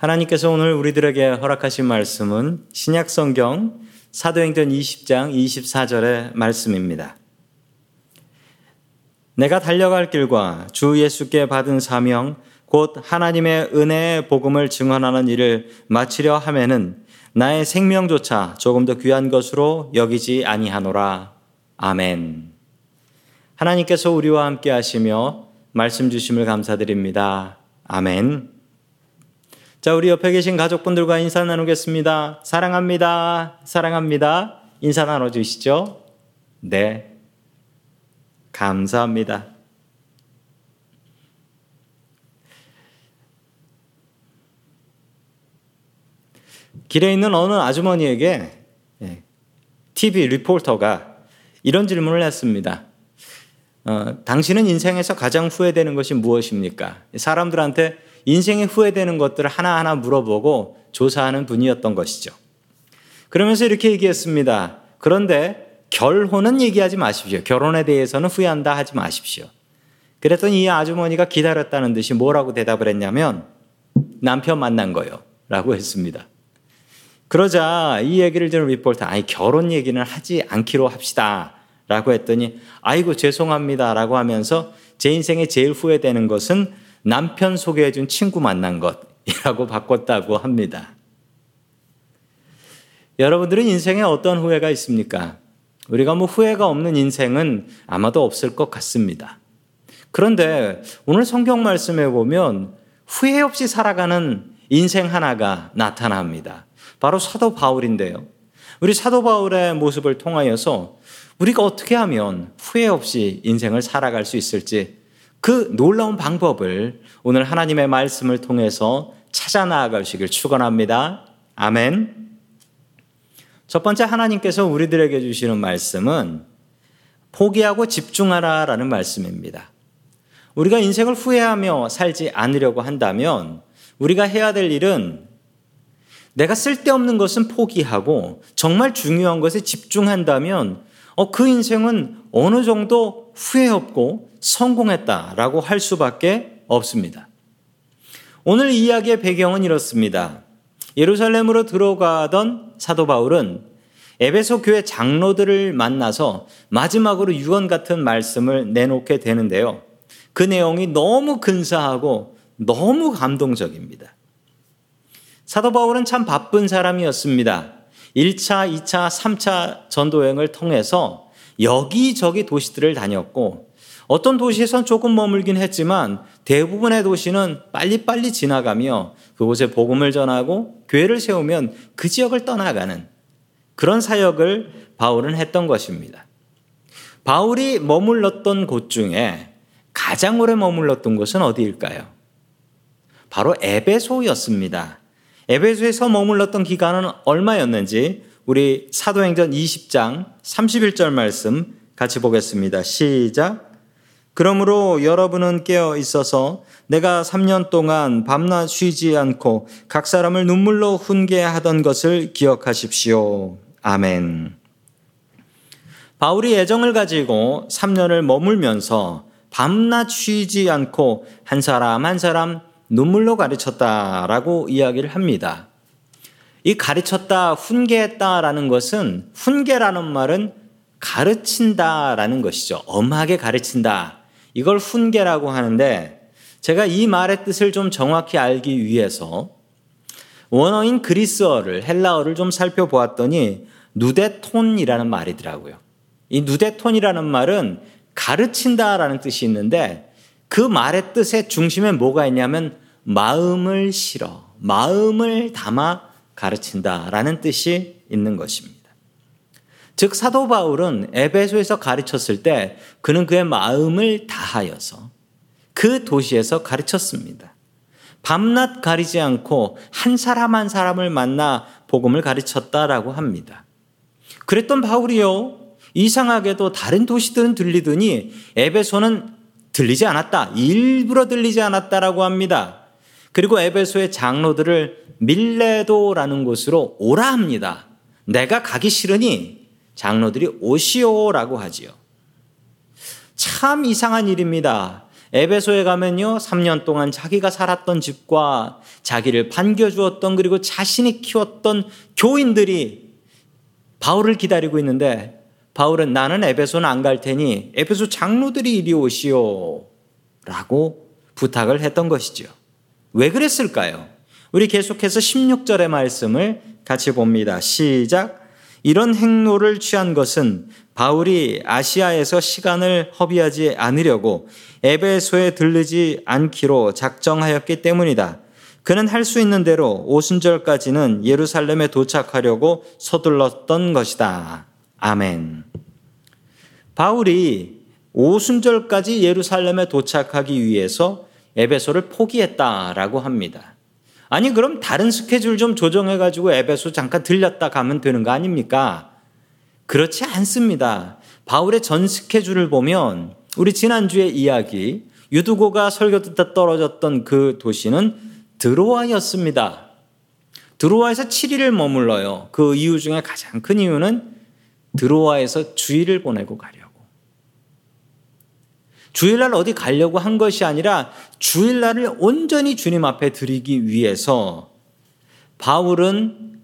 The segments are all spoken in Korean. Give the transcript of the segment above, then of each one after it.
하나님께서 오늘 우리들에게 허락하신 말씀은 신약 성경 사도행전 20장 24절의 말씀입니다. 내가 달려갈 길과 주 예수께 받은 사명 곧 하나님의 은혜의 복음을 증언하는 일을 마치려 하면은 나의 생명조차 조금 더 귀한 것으로 여기지 아니하노라. 아멘. 하나님께서 우리와 함께 하시며 말씀 주심을 감사드립니다. 아멘. 자, 우리 옆에 계신 가족분들과 인사 나누겠습니다. 사랑합니다. 사랑합니다. 인사 나눠주시죠. 네. 감사합니다. 길에 있는 어느 아주머니에게 TV 예, 리포터가 이런 질문을 했습니다. 어, 당신은 인생에서 가장 후회되는 것이 무엇입니까? 사람들한테 인생에 후회되는 것들을 하나하나 물어보고 조사하는 분이었던 것이죠. 그러면서 이렇게 얘기했습니다. 그런데 결혼은 얘기하지 마십시오. 결혼에 대해서는 후회한다 하지 마십시오. 그랬더니 이 아주머니가 기다렸다는 듯이 뭐라고 대답을 했냐면 남편 만난 거요. 라고 했습니다. 그러자 이 얘기를 들은 리포터, 아니, 결혼 얘기는 하지 않기로 합시다. 라고 했더니, 아이고, 죄송합니다. 라고 하면서 제 인생에 제일 후회되는 것은 남편 소개해준 친구 만난 것이라고 바꿨다고 합니다. 여러분들은 인생에 어떤 후회가 있습니까? 우리가 뭐 후회가 없는 인생은 아마도 없을 것 같습니다. 그런데 오늘 성경 말씀에 보면 후회 없이 살아가는 인생 하나가 나타납니다. 바로 사도 바울인데요. 우리 사도 바울의 모습을 통하여서 우리가 어떻게 하면 후회 없이 인생을 살아갈 수 있을지 그 놀라운 방법을 오늘 하나님의 말씀을 통해서 찾아 나아가시길 축원합니다. 아멘. 첫 번째 하나님께서 우리들에게 주시는 말씀은 포기하고 집중하라라는 말씀입니다. 우리가 인생을 후회하며 살지 않으려고 한다면 우리가 해야 될 일은 내가 쓸데없는 것은 포기하고 정말 중요한 것에 집중한다면 어, 그 인생은 어느 정도 후회 없고 성공했다라고 할 수밖에 없습니다. 오늘 이야기의 배경은 이렇습니다. 예루살렘으로 들어가던 사도 바울은 에베소 교회 장로들을 만나서 마지막으로 유언 같은 말씀을 내놓게 되는데요. 그 내용이 너무 근사하고 너무 감동적입니다. 사도 바울은 참 바쁜 사람이었습니다. 1차, 2차, 3차 전도여행을 통해서 여기저기 도시들을 다녔고 어떤 도시에선 조금 머물긴 했지만 대부분의 도시는 빨리빨리 지나가며 그곳에 복음을 전하고 교회를 세우면 그 지역을 떠나가는 그런 사역을 바울은 했던 것입니다. 바울이 머물렀던 곳 중에 가장 오래 머물렀던 곳은 어디일까요? 바로 에베소였습니다. 에베소에서 머물렀던 기간은 얼마였는지 우리 사도행전 20장 31절 말씀 같이 보겠습니다. 시작. 그러므로 여러분은 깨어 있어서 내가 3년 동안 밤낮 쉬지 않고 각 사람을 눈물로 훈계하던 것을 기억하십시오. 아멘. 바울이 애정을 가지고 3년을 머물면서 밤낮 쉬지 않고 한 사람 한 사람 눈물로 가르쳤다라고 이야기를 합니다. 이 가르쳤다, 훈계했다라는 것은 훈계라는 말은 가르친다라는 것이죠. 엄하게 가르친다. 이걸 훈계라고 하는데 제가 이 말의 뜻을 좀 정확히 알기 위해서 원어인 그리스어를 헬라어를 좀 살펴보았더니 누데톤이라는 말이더라고요. 이 누데톤이라는 말은 가르친다라는 뜻이 있는데 그 말의 뜻의 중심에 뭐가 있냐면 마음을 실어 마음을 담아 가르친다라는 뜻이 있는 것입니다. 즉 사도 바울은 에베소에서 가르쳤을 때 그는 그의 마음을 다하여서 그 도시에서 가르쳤습니다. 밤낮 가리지 않고 한 사람 한 사람을 만나 복음을 가르쳤다라고 합니다. 그랬던 바울이요. 이상하게도 다른 도시들은 들리더니 에베소는 들리지 않았다. 일부러 들리지 않았다라고 합니다. 그리고 에베소의 장로들을 밀레도라는 곳으로 오라 합니다. 내가 가기 싫으니 장로들이 오시오라고 하지요. 참 이상한 일입니다. 에베소에 가면요, 3년 동안 자기가 살았던 집과 자기를 반겨주었던 그리고 자신이 키웠던 교인들이 바울을 기다리고 있는데 바울은 나는 에베소는 안 갈 테니 에베소 장로들이 이리 오시오. 라고 부탁을 했던 것이죠. 왜 그랬을까요? 우리 계속해서 16절의 말씀을 같이 봅니다. 시작. 이런 행로를 취한 것은 바울이 아시아에서 시간을 허비하지 않으려고 에베소에 들르지 않기로 작정하였기 때문이다. 그는 할 수 있는 대로 오순절까지는 예루살렘에 도착하려고 서둘렀던 것이다. 아멘. 바울이 오순절까지 예루살렘에 도착하기 위해서 에베소를 포기했다라고 합니다. 아니 그럼 다른 스케줄 좀 조정해 가지고 에베소 잠깐 들렸다 가면 되는 거 아닙니까? 그렇지 않습니다. 바울의 전 스케줄을 보면 우리 지난주에 이야기 유두고가 설교 듣다 떨어졌던 그 도시는 드로아였습니다. 드로아에서 7일을 머물러요. 그 이유 중에 가장 큰 이유는 드로아에서 주일을 보내고 가려고. 주일날 어디 가려고 한 것이 아니라 주일날을 온전히 주님 앞에 드리기 위해서 바울은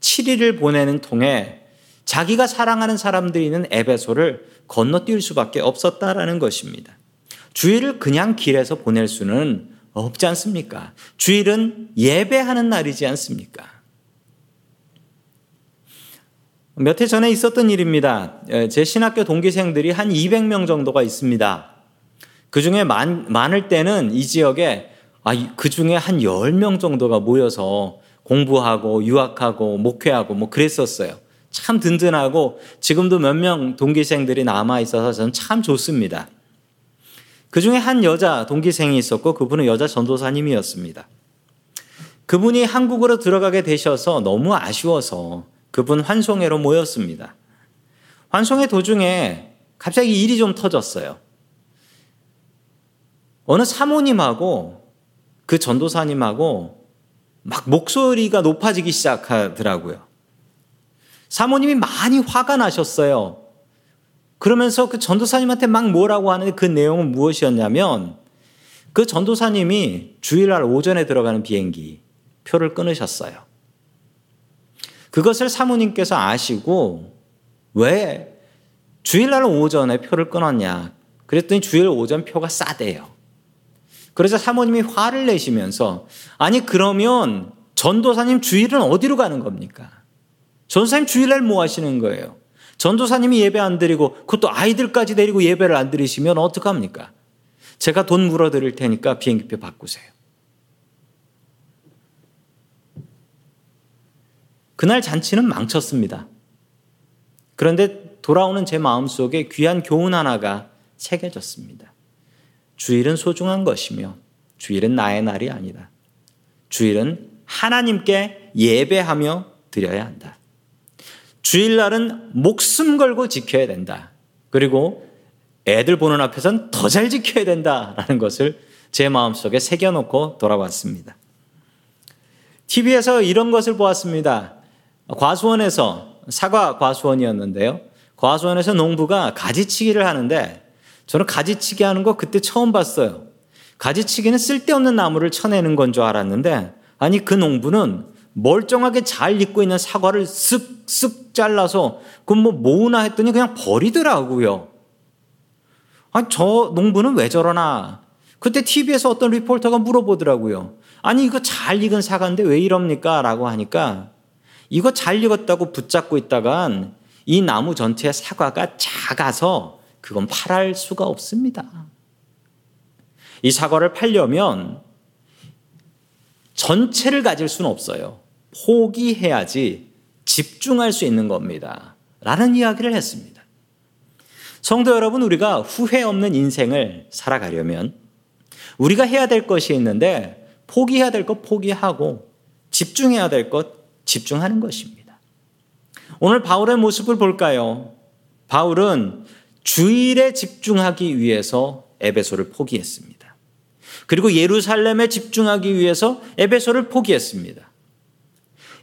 7일을 보내는 통에 자기가 사랑하는 사람들이 있는 에베소를 건너뛸 수밖에 없었다라는 것입니다. 주일을 그냥 길에서 보낼 수는 없지 않습니까? 주일은 예배하는 날이지 않습니까? 몇 해 전에 있었던 일입니다. 제 신학교 동기생들이 한 200명 정도가 있습니다. 그 중에 많, 많을 때는 이 지역에 아, 그 중에 한 10명 정도가 모여서 공부하고 유학하고 목회하고 뭐 그랬었어요. 참 든든하고 지금도 몇 명 동기생들이 남아 있어서 저는 참 좋습니다. 그 중에 한 여자 동기생이 있었고 그분은 여자 전도사님이었습니다. 그분이 한국으로 들어가게 되셔서 너무 아쉬워서 그분 환송회로 모였습니다. 환송회 도중에 갑자기 일이 좀 터졌어요. 어느 사모님하고 그 전도사님하고 막 목소리가 높아지기 시작하더라고요. 사모님이 많이 화가 나셨어요. 그러면서 그 전도사님한테 막 뭐라고 하는데 그 내용은 무엇이었냐면 그 전도사님이 주일날 오전에 들어가는 비행기 표를 끊으셨어요. 그것을 사모님께서 아시고 왜 주일날 오전에 표를 끊었냐? 그랬더니 주일 오전 표가 싸대요. 그래서 사모님이 화를 내시면서 아니 그러면 전도사님 주일은 어디로 가는 겁니까? 전도사님 주일날 뭐 하시는 거예요? 전도사님이 예배 안 드리고 그것도 아이들까지 데리고 예배를 안 드리시면 어떡합니까? 제가 돈 물어 드릴 테니까 비행기표 바꾸세요. 그날 잔치는 망쳤습니다. 그런데 돌아오는 제 마음속에 귀한 교훈 하나가 새겨졌습니다. 주일은 소중한 것이며 주일은 나의 날이 아니다. 주일은 하나님께 예배하며 드려야 한다. 주일날은 목숨 걸고 지켜야 된다. 그리고 애들 보는 앞에선 더 잘 지켜야 된다라는 것을 제 마음속에 새겨놓고 돌아왔습니다. TV에서 이런 것을 보았습니다. 과수원에서 사과 과수원이었는데요. 과수원에서 농부가 가지치기를 하는데 저는 가지치기 하는 거 그때 처음 봤어요. 가지치기는 쓸데없는 나무를 쳐내는 건 줄 알았는데 아니 그 농부는 멀쩡하게 잘 익고 있는 사과를 쓱쓱 잘라서 그럼 뭐 모으나 했더니 그냥 버리더라고요. 아니 저 농부는 왜 저러나? 그때 TV에서 어떤 리포터가 물어보더라고요. 아니 이거 잘 익은 사과인데 왜 이럽니까? 라고 하니까 이거 잘 익었다고 붙잡고 있다간 이 나무 전체의 사과가 작아서 그건 팔할 수가 없습니다. 이 사과를 팔려면 전체를 가질 수는 없어요. 포기해야지 집중할 수 있는 겁니다. 라는 이야기를 했습니다. 성도 여러분, 우리가 후회 없는 인생을 살아가려면 우리가 해야 될 것이 있는데 포기해야 될 것 포기하고 집중해야 될 것 집중하는 것입니다. 오늘 바울의 모습을 볼까요? 바울은 주일에 집중하기 위해서 에베소를 포기했습니다. 그리고 예루살렘에 집중하기 위해서 에베소를 포기했습니다.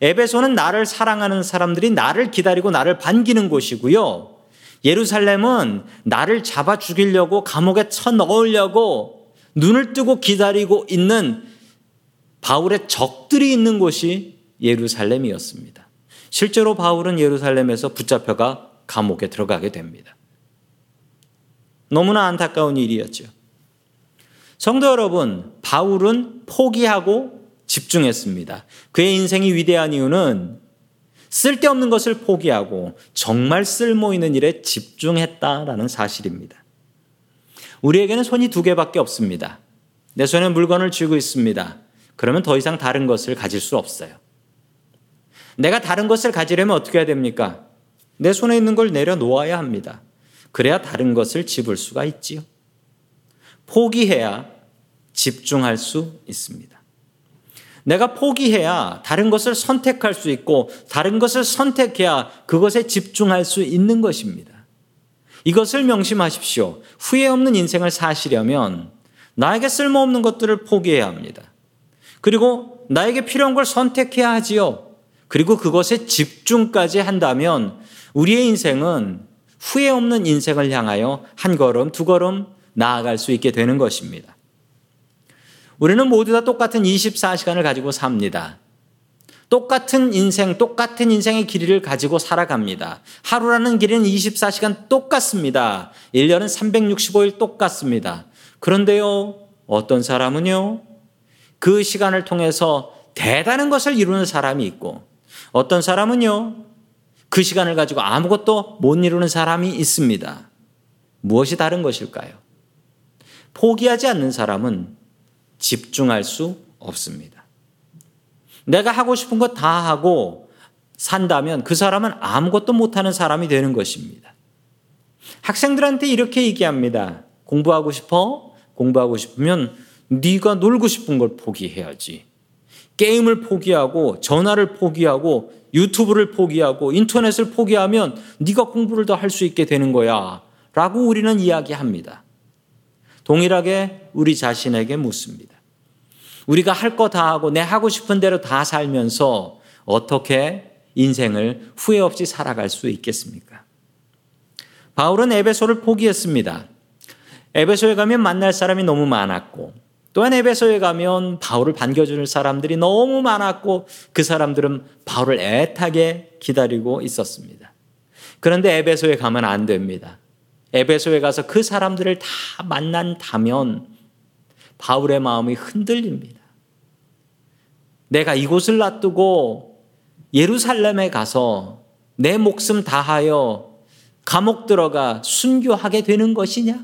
에베소는 나를 사랑하는 사람들이 나를 기다리고 나를 반기는 곳이고요. 예루살렘은 나를 잡아 죽이려고 감옥에 쳐 넣으려고 눈을 뜨고 기다리고 있는 바울의 적들이 있는 곳이 예루살렘이었습니다. 실제로 바울은 예루살렘에서 붙잡혀가 감옥에 들어가게 됩니다. 너무나 안타까운 일이었죠. 성도 여러분, 바울은 포기하고 집중했습니다. 그의 인생이 위대한 이유는 쓸데없는 것을 포기하고 정말 쓸모 있는 일에 집중했다라는 사실입니다. 우리에게는 손이 두 개밖에 없습니다. 내 손에 물건을 쥐고 있습니다. 그러면 더 이상 다른 것을 가질 수 없어요. 내가 다른 것을 가지려면 어떻게 해야 됩니까? 내 손에 있는 걸 내려놓아야 합니다. 그래야 다른 것을 집을 수가 있지요. 포기해야 집중할 수 있습니다. 내가 포기해야 다른 것을 선택할 수 있고 다른 것을 선택해야 그것에 집중할 수 있는 것입니다. 이것을 명심하십시오. 후회 없는 인생을 사시려면 나에게 쓸모없는 것들을 포기해야 합니다. 그리고 나에게 필요한 걸 선택해야 하지요. 그리고 그것에 집중까지 한다면 우리의 인생은 후회 없는 인생을 향하여 한 걸음, 두 걸음 나아갈 수 있게 되는 것입니다. 우리는 모두 다 똑같은 24시간을 가지고 삽니다. 똑같은 인생, 똑같은 인생의 길이를 가지고 살아갑니다. 하루라는 길은 24시간 똑같습니다. 1년은 365일 똑같습니다. 그런데요, 어떤 사람은요, 그 시간을 통해서 대단한 것을 이루는 사람이 있고, 어떤 사람은요, 그 시간을 가지고 아무것도 못 이루는 사람이 있습니다. 무엇이 다른 것일까요? 포기하지 않는 사람은 집중할 수 없습니다. 내가 하고 싶은 것 다 하고 산다면 그 사람은 아무것도 못하는 사람이 되는 것입니다. 학생들한테 이렇게 얘기합니다. 공부하고 싶어? 공부하고 싶으면 네가 놀고 싶은 걸 포기해야지. 게임을 포기하고 전화를 포기하고 유튜브를 포기하고 인터넷을 포기하면 네가 공부를 더 할 수 있게 되는 거야. 라고 우리는 이야기합니다. 동일하게 우리 자신에게 묻습니다. 우리가 할 거 다 하고 내 하고 싶은 대로 다 살면서 어떻게 인생을 후회 없이 살아갈 수 있겠습니까? 바울은 에베소를 포기했습니다. 에베소에 가면 만날 사람이 너무 많았고 또한 에베소에 가면 바울을 반겨주는 사람들이 너무 많았고 그 사람들은 바울을 애타게 기다리고 있었습니다. 그런데 에베소에 가면 안 됩니다. 에베소에 가서 그 사람들을 다 만난다면 바울의 마음이 흔들립니다. 내가 이곳을 놔두고 예루살렘에 가서 내 목숨 다하여 감옥 들어가 순교하게 되는 것이냐?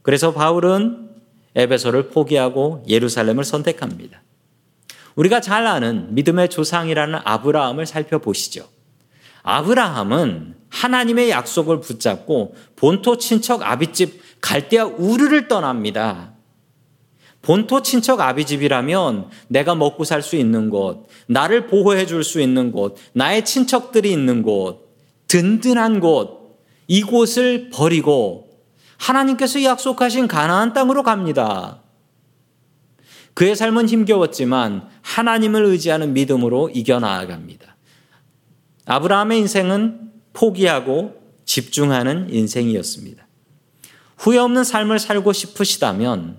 그래서 바울은 에베소를 포기하고 예루살렘을 선택합니다. 우리가 잘 아는 믿음의 조상이라는 아브라함을 살펴보시죠. 아브라함은 하나님의 약속을 붙잡고 본토 친척 아비집 갈대아 우르를 떠납니다. 본토 친척 아비집이라면 내가 먹고 살 수 있는 곳, 나를 보호해 줄 수 있는 곳, 나의 친척들이 있는 곳, 든든한 곳, 이곳을 버리고 하나님께서 약속하신 가나안 땅으로 갑니다. 그의 삶은 힘겨웠지만 하나님을 의지하는 믿음으로 이겨나아갑니다. 아브라함의 인생은 포기하고 집중하는 인생이었습니다. 후회 없는 삶을 살고 싶으시다면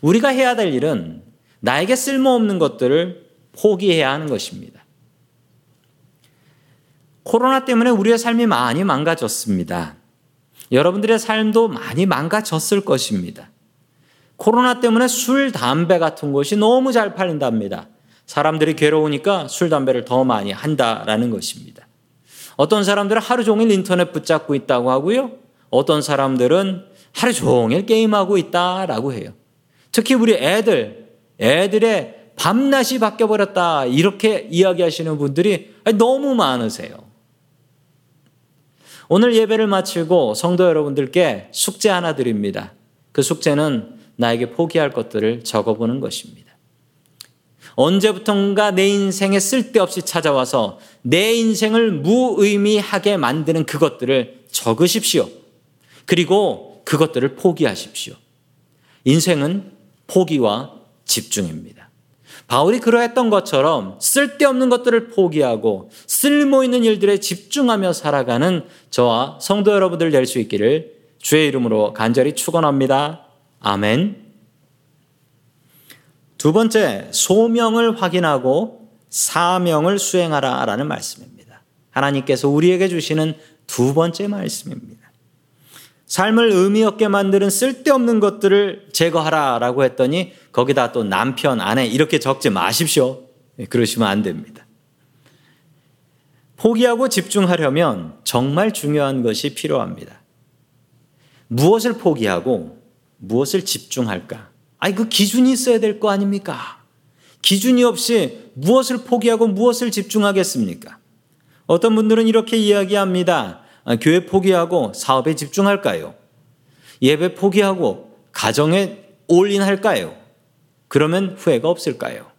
우리가 해야 될 일은 나에게 쓸모없는 것들을 포기해야 하는 것입니다. 코로나 때문에 우리의 삶이 많이 망가졌습니다. 여러분들의 삶도 많이 망가졌을 것입니다. 코로나 때문에 술, 담배 같은 것이 너무 잘 팔린답니다. 사람들이 괴로우니까 술, 담배를 더 많이 한다라는 것입니다. 어떤 사람들은 하루 종일 인터넷 붙잡고 있다고 하고요. 어떤 사람들은 하루 종일 게임하고 있다라고 해요. 특히 우리 애들, 애들의 밤낮이 바뀌어버렸다. 이렇게 이야기하시는 분들이 너무 많으세요. 오늘 예배를 마치고 성도 여러분들께 숙제 하나 드립니다. 그 숙제는 나에게 포기할 것들을 적어보는 것입니다. 언제부턴가 내 인생에 쓸데없이 찾아와서 내 인생을 무의미하게 만드는 그것들을 적으십시오. 그리고 그것들을 포기하십시오. 인생은 포기와 집중입니다. 바울이 그러했던 것처럼 쓸데없는 것들을 포기하고 쓸모 있는 일들에 집중하며 살아가는 저와 성도 여러분들 될 수 있기를 주의 이름으로 간절히 축원합니다. 아멘. 두 번째, 소명을 확인하고 사명을 수행하라라는 말씀입니다. 하나님께서 우리에게 주시는 두 번째 말씀입니다. 삶을 의미 없게 만드는 쓸데없는 것들을 제거하라라고 했더니 거기다 또 남편, 아내 이렇게 적지 마십시오. 예, 그러시면 안 됩니다. 포기하고 집중하려면 정말 중요한 것이 필요합니다. 무엇을 포기하고 무엇을 집중할까? 아니, 그 기준이 있어야 될 거 아닙니까? 기준이 없이 무엇을 포기하고 무엇을 집중하겠습니까? 어떤 분들은 이렇게 이야기합니다. 아, 교회 포기하고 사업에 집중할까요? 예배 포기하고 가정에 올인할까요? 그러면 후회가 없을까요?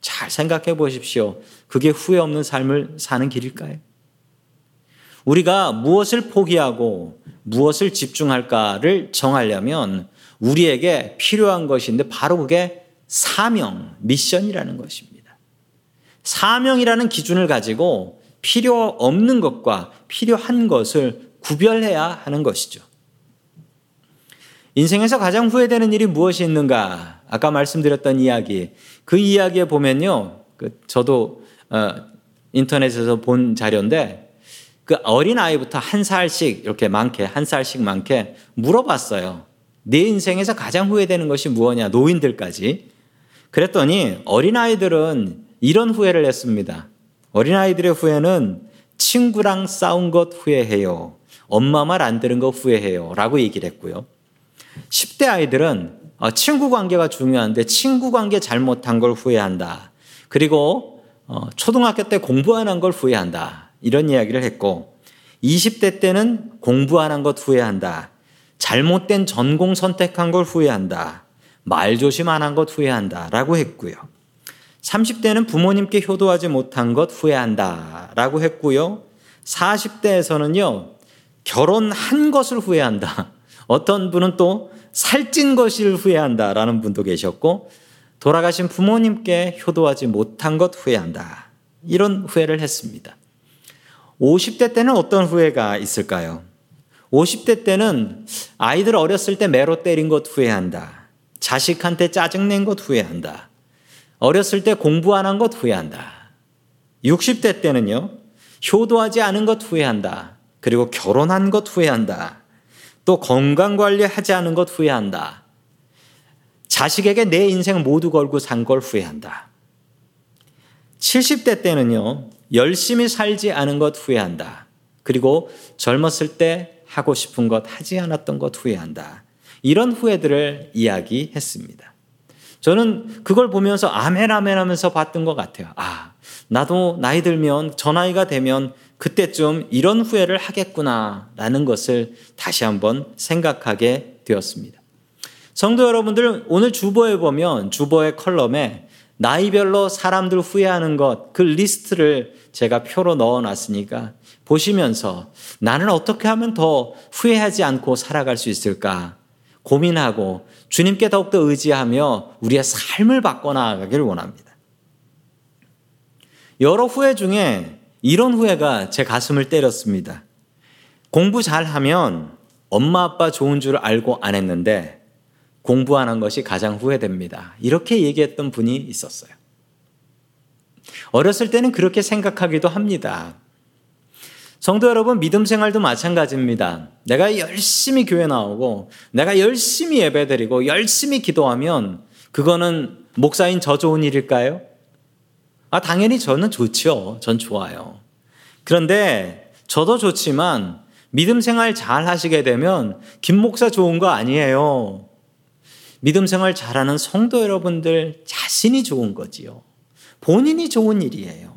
잘 생각해 보십시오. 그게 후회 없는 삶을 사는 길일까요? 우리가 무엇을 포기하고 무엇을 집중할까를 정하려면 우리에게 필요한 것인데 바로 그게 사명, 미션이라는 것입니다. 사명이라는 기준을 가지고 필요 없는 것과 필요한 것을 구별해야 하는 것이죠. 인생에서 가장 후회되는 일이 무엇이 있는가? 아까 말씀드렸던 이야기. 그 이야기에 보면요. 그 저도 어, 인터넷에서 본 자료인데 그 어린 아이부터 한 살씩 이렇게 많게 한 살씩 많게 물어봤어요. 내 인생에서 가장 후회되는 것이 무엇냐? 노인들까지. 그랬더니 어린 아이들은 이런 후회를 했습니다. 어린 아이들의 후회는 친구랑 싸운 것 후회해요. 엄마 말 안 들은 거 후회해요. 라고 얘기를 했고요. 10대 아이들은 어, 친구 관계가 중요한데 친구 관계 잘못한 걸 후회한다. 그리고 어, 초등학교 때 공부 안 한 걸 후회한다. 이런 이야기를 했고 20대 때는 공부 안 한 것 후회한다. 잘못된 전공 선택한 걸 후회한다. 말 조심 안 한 것 후회한다. 라고 했고요. 30대는 부모님께 효도하지 못한 것 후회한다. 라고 했고요. 40대에서는요, 결혼한 것을 후회한다. 어떤 분은 또 살찐 것을 후회한다. 라는 분도 계셨고, 돌아가신 부모님께 효도하지 못한 것 후회한다. 이런 후회를 했습니다. 50대 때는 어떤 후회가 있을까요? 50대 때는 아이들 어렸을 때 매로 때린 것 후회한다. 자식한테 짜증낸 것 후회한다. 어렸을 때 공부 안 한 것 후회한다. 60대 때는요, 효도하지 않은 것 후회한다. 그리고 결혼한 것 후회한다. 또 건강 관리하지 않은 것 후회한다. 자식에게 내 인생 모두 걸고 산 걸 후회한다. 70대 때는요, 열심히 살지 않은 것 후회한다. 그리고 젊었을 때 하고 싶은 것 하지 않았던 것 후회한다. 이런 후회들을 이야기했습니다. 저는 그걸 보면서 아멘 아멘 하면서 봤던 것 같아요. 아, 나도 나이 들면 저 나이가 되면 그때쯤 이런 후회를 하겠구나라는 것을 다시 한번 생각하게 되었습니다. 성도 여러분들 오늘 주보에 보면 주보의 컬럼에 나이별로 사람들 후회하는 것 그 리스트를 제가 표로 넣어 놨으니까 보시면서 나는 어떻게 하면 더 후회하지 않고 살아갈 수 있을까 고민하고 주님께 더욱더 의지하며 우리의 삶을 바꿔나가기를 원합니다. 여러 후회 중에 이런 후회가 제 가슴을 때렸습니다. 공부 잘하면 엄마 아빠 좋은 줄 알고 안 했는데 공부 안 한 것이 가장 후회됩니다. 이렇게 얘기했던 분이 있었어요. 어렸을 때는 그렇게 생각하기도 합니다. 성도 여러분, 믿음 생활도 마찬가지입니다. 내가 열심히 교회 나오고, 내가 열심히 예배 드리고, 열심히 기도하면, 그거는 목사인 저 좋은 일일까요? 아, 당연히 저는 좋죠. 전 좋아요. 그런데 저도 좋지만, 믿음 생활 잘 하시게 되면, 김 목사 좋은 거 아니에요. 믿음 생활 잘하는 성도 여러분들 자신이 좋은 거지요. 본인이 좋은 일이에요.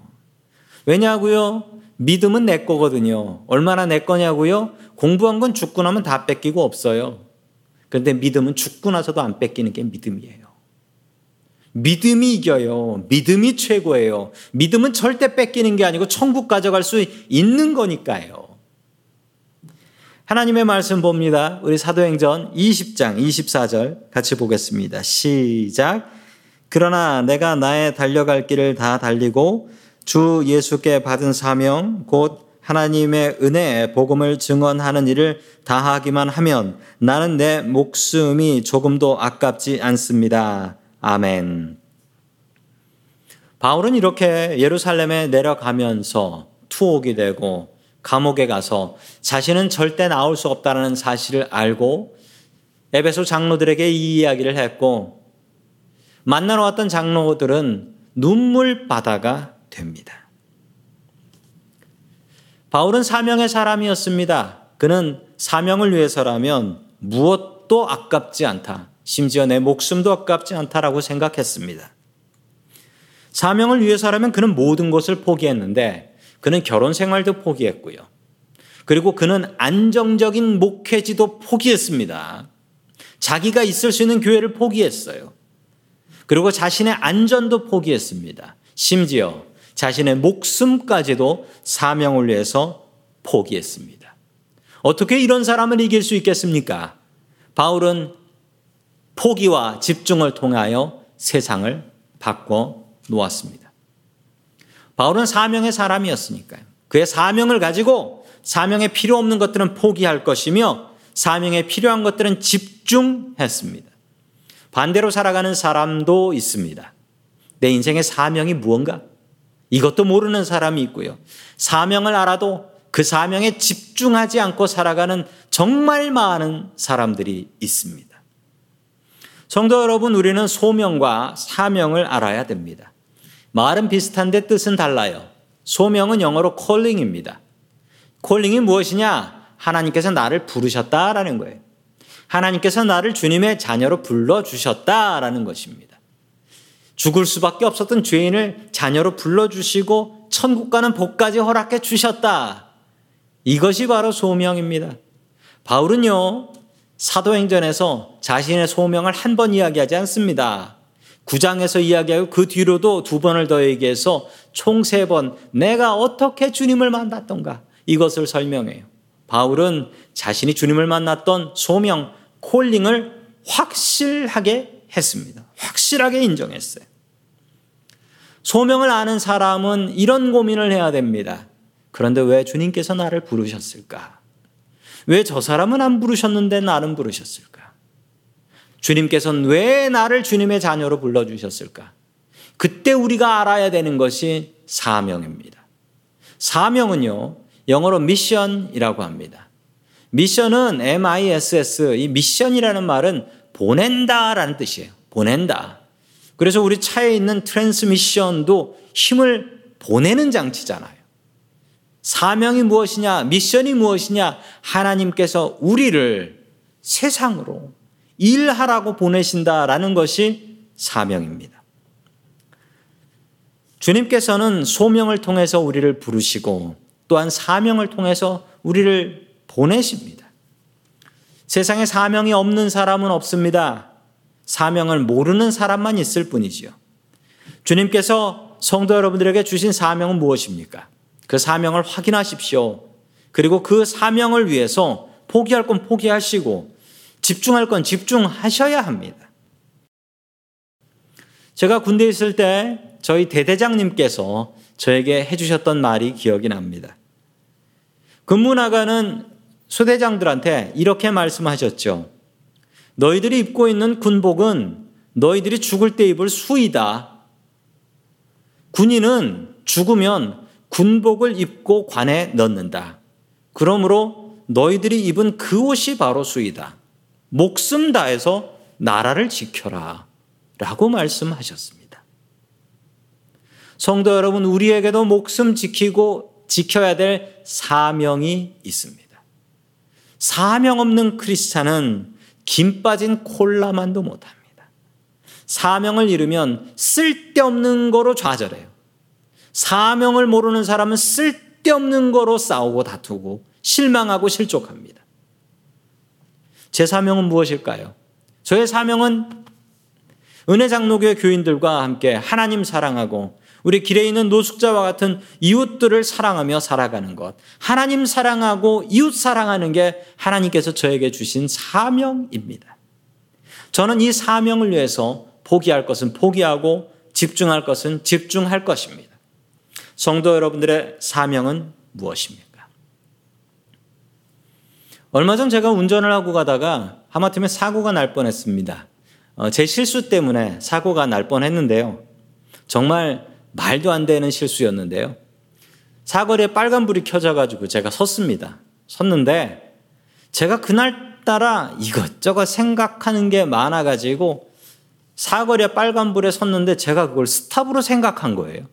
왜냐고요? 믿음은 내 거거든요. 얼마나 내 거냐고요? 공부한 건 죽고 나면 다 뺏기고 없어요. 그런데 믿음은 죽고 나서도 안 뺏기는 게 믿음이에요. 믿음이 이겨요. 믿음이 최고예요. 믿음은 절대 뺏기는 게 아니고 천국 가져갈 수 있는 거니까요. 하나님의 말씀 봅니다. 우리 사도행전 20장 24절 같이 보겠습니다. 시작. 그러나 내가 나의 달려갈 길을 다 달리고 주 예수께 받은 사명 곧 하나님의 은혜의 복음을 증언하는 일을 다하기만 하면 나는 내 목숨이 조금도 아깝지 않습니다. 아멘. 바울은 이렇게 예루살렘에 내려가면서 투옥이 되고 감옥에 가서 자신은 절대 나올 수 없다는 사실을 알고 에베소 장로들에게 이 이야기를 했고 만나러 왔던 장로들은 눈물 바다가 됩니다. 바울은 사명의 사람이었습니다. 그는 사명을 위해서라면 무엇도 아깝지 않다. 심지어 내 목숨도 아깝지 않다라고 생각했습니다. 사명을 위해서라면 그는 모든 것을 포기했는데 그는 결혼 생활도 포기했고요. 그리고 그는 안정적인 목회지도 포기했습니다. 자기가 있을 수 있는 교회를 포기했어요. 그리고 자신의 안전도 포기했습니다. 심지어 자신의 목숨까지도 사명을 위해서 포기했습니다. 어떻게 이런 사람을 이길 수 있겠습니까? 바울은 포기와 집중을 통하여 세상을 바꿔 놓았습니다. 바울은 사명의 사람이었으니까요. 그의 사명을 가지고 사명에 필요 없는 것들은 포기할 것이며 사명에 필요한 것들은 집중했습니다. 반대로 살아가는 사람도 있습니다. 내 인생의 사명이 무언가? 이것도 모르는 사람이 있고요. 사명을 알아도 그 사명에 집중하지 않고 살아가는 정말 많은 사람들이 있습니다. 성도 여러분, 우리는 소명과 사명을 알아야 됩니다. 말은 비슷한데 뜻은 달라요. 소명은 영어로 calling입니다. calling이 무엇이냐? 하나님께서 나를 부르셨다라는 거예요. 하나님께서 나를 주님의 자녀로 불러주셨다라는 것입니다. 죽을 수밖에 없었던 죄인을 자녀로 불러주시고 천국 가는 복까지 허락해 주셨다. 이것이 바로 소명입니다. 바울은요, 사도행전에서 자신의 소명을 한 번 이야기하지 않습니다. 9장에서 이야기하고 그 뒤로도 두 번을 더 얘기해서 총 세 번 내가 어떻게 주님을 만났던가 이것을 설명해요. 바울은 자신이 주님을 만났던 소명, 콜링을 확실하게 했습니다. 확실하게 인정했어요. 소명을 아는 사람은 이런 고민을 해야 됩니다. 그런데 왜 주님께서 나를 부르셨을까? 왜 저 사람은 안 부르셨는데 나는 부르셨을까? 주님께서는 왜 나를 주님의 자녀로 불러주셨을까? 그때 우리가 알아야 되는 것이 사명입니다. 사명은요, 영어로 미션이라고 합니다. 미션은 M-I-S-S, 이 미션이라는 말은 보낸다 라는 뜻이에요. 보낸다. 그래서 우리 차에 있는 트랜스미션도 힘을 보내는 장치잖아요. 사명이 무엇이냐, 미션이 무엇이냐, 하나님께서 우리를 세상으로 일하라고 보내신다라는 것이 사명입니다. 주님께서는 소명을 통해서 우리를 부르시고 또한 사명을 통해서 우리를 보내십니다. 세상에 사명이 없는 사람은 없습니다. 사명을 모르는 사람만 있을 뿐이지요. 주님께서 성도 여러분들에게 주신 사명은 무엇입니까? 그 사명을 확인하십시오. 그리고 그 사명을 위해서 포기할 건 포기하시고 집중할 건 집중하셔야 합니다. 제가 군대에 있을 때 저희 대대장님께서 저에게 해주셨던 말이 기억이 납니다. 근무 나가는 소대장들한테 이렇게 말씀하셨죠. 너희들이 입고 있는 군복은 너희들이 죽을 때 입을 수이다. 군인은 죽으면 군복을 입고 관에 넣는다. 그러므로 너희들이 입은 그 옷이 바로 수이다. 목숨 다해서 나라를 지켜라. 라고 말씀하셨습니다. 성도 여러분, 우리에게도 목숨 지키고 지켜야 될 사명이 있습니다. 사명 없는 크리스찬은 김 빠진 콜라만도 못합니다. 사명을 잃으면 쓸데없는 거로 좌절해요. 사명을 모르는 사람은 쓸데없는 거로 싸우고 다투고 실망하고 실족합니다. 제 사명은 무엇일까요? 저의 사명은 은혜장로교회 교인들과 함께 하나님 사랑하고 우리 길에 있는 노숙자와 같은 이웃들을 사랑하며 살아가는 것. 하나님 사랑하고 이웃 사랑하는 게 하나님께서 저에게 주신 사명입니다. 저는 이 사명을 위해서 포기할 것은 포기하고 집중할 것은 집중할 것입니다. 성도 여러분들의 사명은 무엇입니까? 얼마 전 제가 운전을 하고 가다가 하마터면 사고가 날 뻔했습니다. 어, 제 실수 때문에 사고가 날 뻔했는데요. 정말 말도 안 되는 실수였는데요. 사거리에 빨간불이 켜져가지고 제가 섰습니다. 섰는데 제가 그날따라 이것저것 생각하는 게 많아가지고 사거리에 빨간불에 섰는데 제가 그걸 스탑으로 생각한 거예요.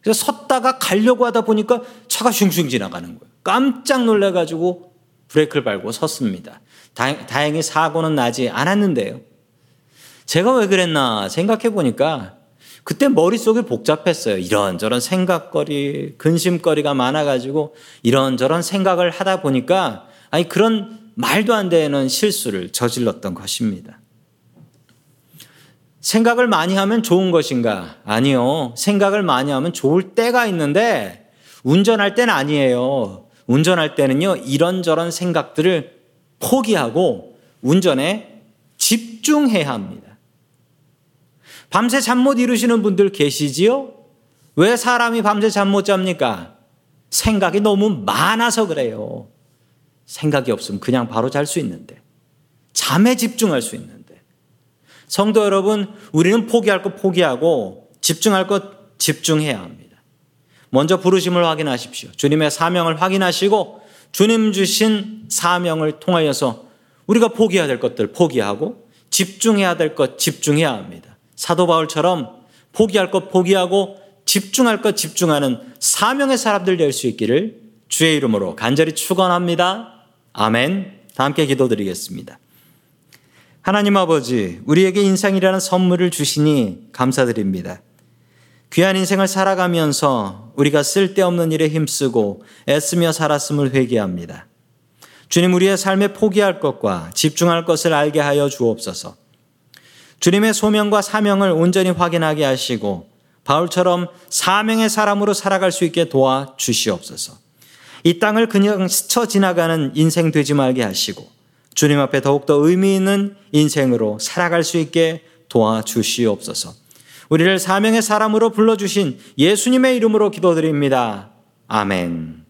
그래서 섰다가 가려고 하다 보니까 차가 슝슝 지나가는 거예요. 깜짝 놀래가지고 브레이크를 밟고 섰습니다. 다행히 사고는 나지 않았는데요. 제가 왜 그랬나 생각해 보니까 그때 머릿속이 복잡했어요. 이런저런 생각거리, 근심거리가 많아가지고 이런저런 생각을 하다 보니까 아니 그런 말도 안 되는 실수를 저질렀던 것입니다. 생각을 많이 하면 좋은 것인가? 아니요. 생각을 많이 하면 좋을 때가 있는데 운전할 때는 아니에요. 운전할 때는요, 이런저런 생각들을 포기하고 운전에 집중해야 합니다. 밤새 잠 못 이루시는 분들 계시지요? 왜 사람이 밤새 잠 못 잡니까? 생각이 너무 많아서 그래요. 생각이 없으면 그냥 바로 잘 수 있는데. 잠에 집중할 수 있는데. 성도 여러분, 우리는 포기할 것 포기하고 집중할 것 집중해야 합니다. 먼저 부르심을 확인하십시오. 주님의 사명을 확인하시고 주님 주신 사명을 통하여서 우리가 포기해야 될 것들 포기하고 집중해야 될 것 집중해야 합니다. 사도 바울처럼 포기할 것 포기하고 집중할 것 집중하는 사명의 사람들 될 수 있기를 주의 이름으로 간절히 축원합니다. 아멘. 다 함께 기도드리겠습니다. 하나님 아버지, 우리에게 인생이라는 선물을 주시니 감사드립니다. 귀한 인생을 살아가면서 우리가 쓸데없는 일에 힘쓰고 애쓰며 살았음을 회개합니다. 주님, 우리의 삶에 포기할 것과 집중할 것을 알게 하여 주옵소서. 주님의 소명과 사명을 온전히 확인하게 하시고 바울처럼 사명의 사람으로 살아갈 수 있게 도와 주시옵소서. 이 땅을 그냥 스쳐 지나가는 인생 되지 말게 하시고 주님 앞에 더욱더 의미 있는 인생으로 살아갈 수 있게 도와 주시옵소서. 우리를 사명의 사람으로 불러주신 예수님의 이름으로 기도드립니다. 아멘.